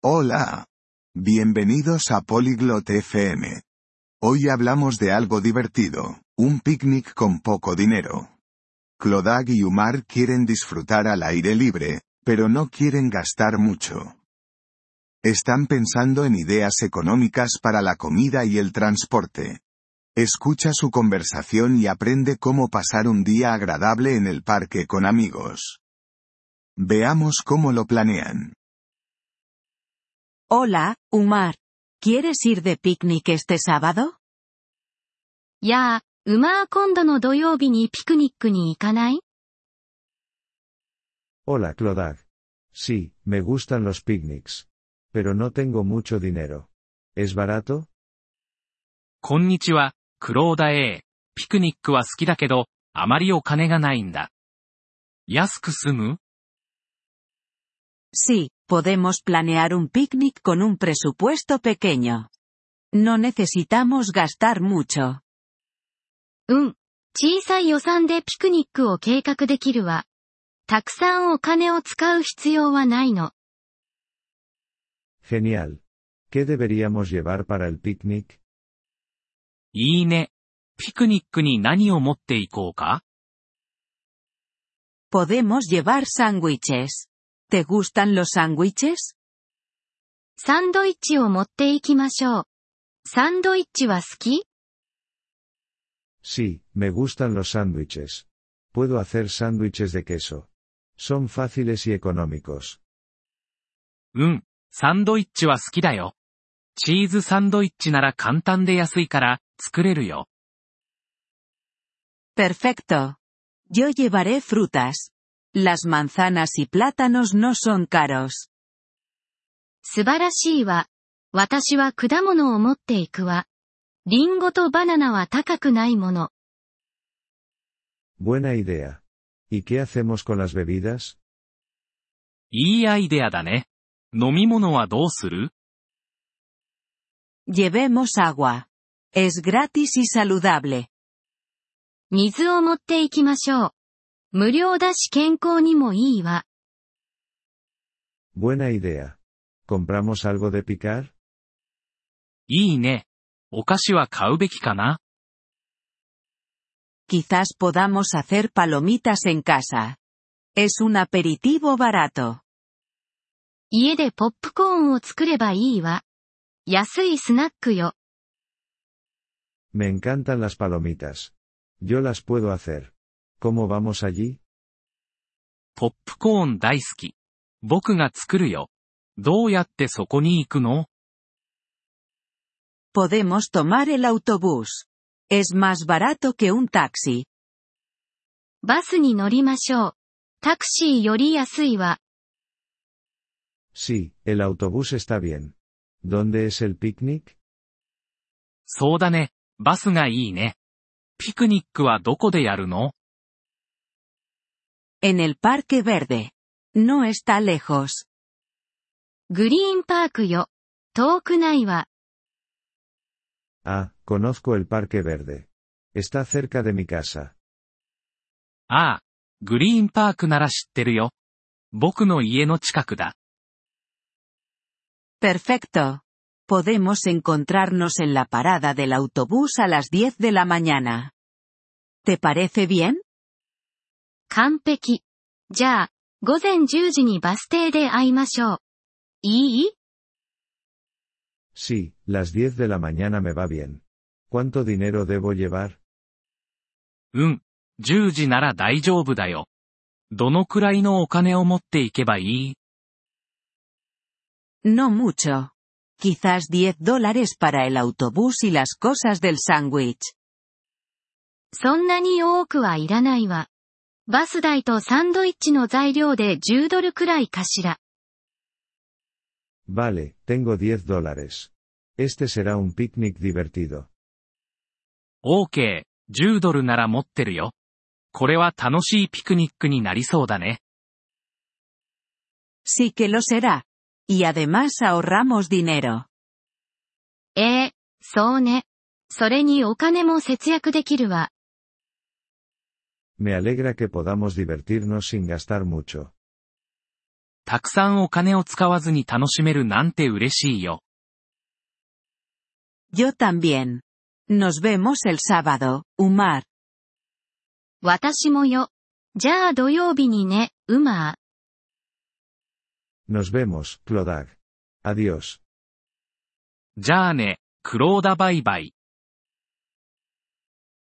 Hola. Bienvenidos a Polyglot FM. Hoy hablamos de algo divertido, un picnic con poco dinero. Clodag y Umar quieren disfrutar al aire libre, pero no quieren gastar mucho. Están pensando en ideas económicas para la comida y el transporte. Escucha su conversación y aprende cómo pasar un día agradable en el parque con amigos. Veamos cómo lo planean. Hola, Umar. ¿Quieres ir de picnic este sábado? やあ、ウマー今度の土曜日にピクニックに行かない Hola Clodag. Sí, me gustan los picnics. Pero no tengo mucho dinero. ¿Es barato? こんにちは、クローダ A。ピクニックは好きだけど、あまりお金がないんだ。安く済む Sí, podemos planear un picnic con un presupuesto pequeño. No necesitamos gastar mucho. うん。小さい予算でピクニックを計画できるわ。たくさんお金を使う必要はないの。 Genial. ¿Qué deberíamos llevar para el picnic? いいね。ピクニックに何を持っていこうか Podemos llevar sándwiches. ¿Te gustan los sándwiches? サンドイッチを持っていきましょう。サンドイッチは好き Sí, me gustan los sándwiches. Puedo hacer sándwiches de queso. Son fáciles y económicos. うん、サンドイッチは好きだよ。チーズサンドイッチなら簡単で安いから、作れるよ。 Perfecto. Yo llevaré frutas. Las manzanas y plátanos no son caros. 素晴らしいわ。私は果物を持っていくわ。リンゴとバナナは高くないもの。Buena idea. ¿Y qué hacemos con las bebidas? いいアイデアだね。飲み物はどうする Llevemos agua. Es gratis y saludable. 水を持っていきましょう。無料だし健康にもいいわ。Buena idea. ¿Compramos algo de picar? いいね。お菓子は買うべきかな Quizás podamos hacer palomitas en casa. Es un aperitivo barato. 家でポップコーンを作ればいいわ。安いスナックよ。Me encantan las palomitas. Yo las puedo hacer. ¿Cómo vamos allí? ポップコーン大好き。僕が作るよ。どうやってそこに行くの Podemos tomar el autobús. Es más barato que un taxi. バスに乗りましょう。タクシーより安いわ。Sí, el autobús está bien. ¿Dónde es el picnic? そうだね。バスがいいね。ピクニックはどこでやるの En el Parque Verde. No está lejos. グリーンパークよ。遠くないわ。 Ah, conozco el Parque Verde. Está cerca de mi casa. ああ、グリーンパークなら知ってるよ。僕の家の近くだ。 Perfecto. Podemos encontrarnos en la parada del autobús a las 10 de la mañana. ¿Te parece bien? 完璧。じゃあ、午前10時にバス停で会いましょう。いい Sí, las 10 de la mañana me va bien. ¿Cuánto dinero debo llevar? うん。10時なら大丈夫だよ。どのくらいのお金を持っていけばいい No mucho. Quizás 10 dólares para el autobús y las cosas del sándwich. そんなに多くはいらないわ。バス代とサンドイッチの材料で10ドルくらいかしら。Vale, tengo 10 dólares. Este será un picnic divertido. OK、10ドルなら持ってるよ。これは楽しいピクニックになりそうだね。Sí que lo será. Y además ahorramos dinero. ええそうね。それにお金も節約できるわ。Me alegra que podamos divertirnos sin gastar mucho. たくさんお金を使わずに楽しめるなんて嬉しいよ。Yo también. Nos vemos el sábado, Umar. 私もよ。じゃあ土曜日にね、ウマー。Nos vemos, Clodag. Adiós. じゃあね、クローダバイバイ。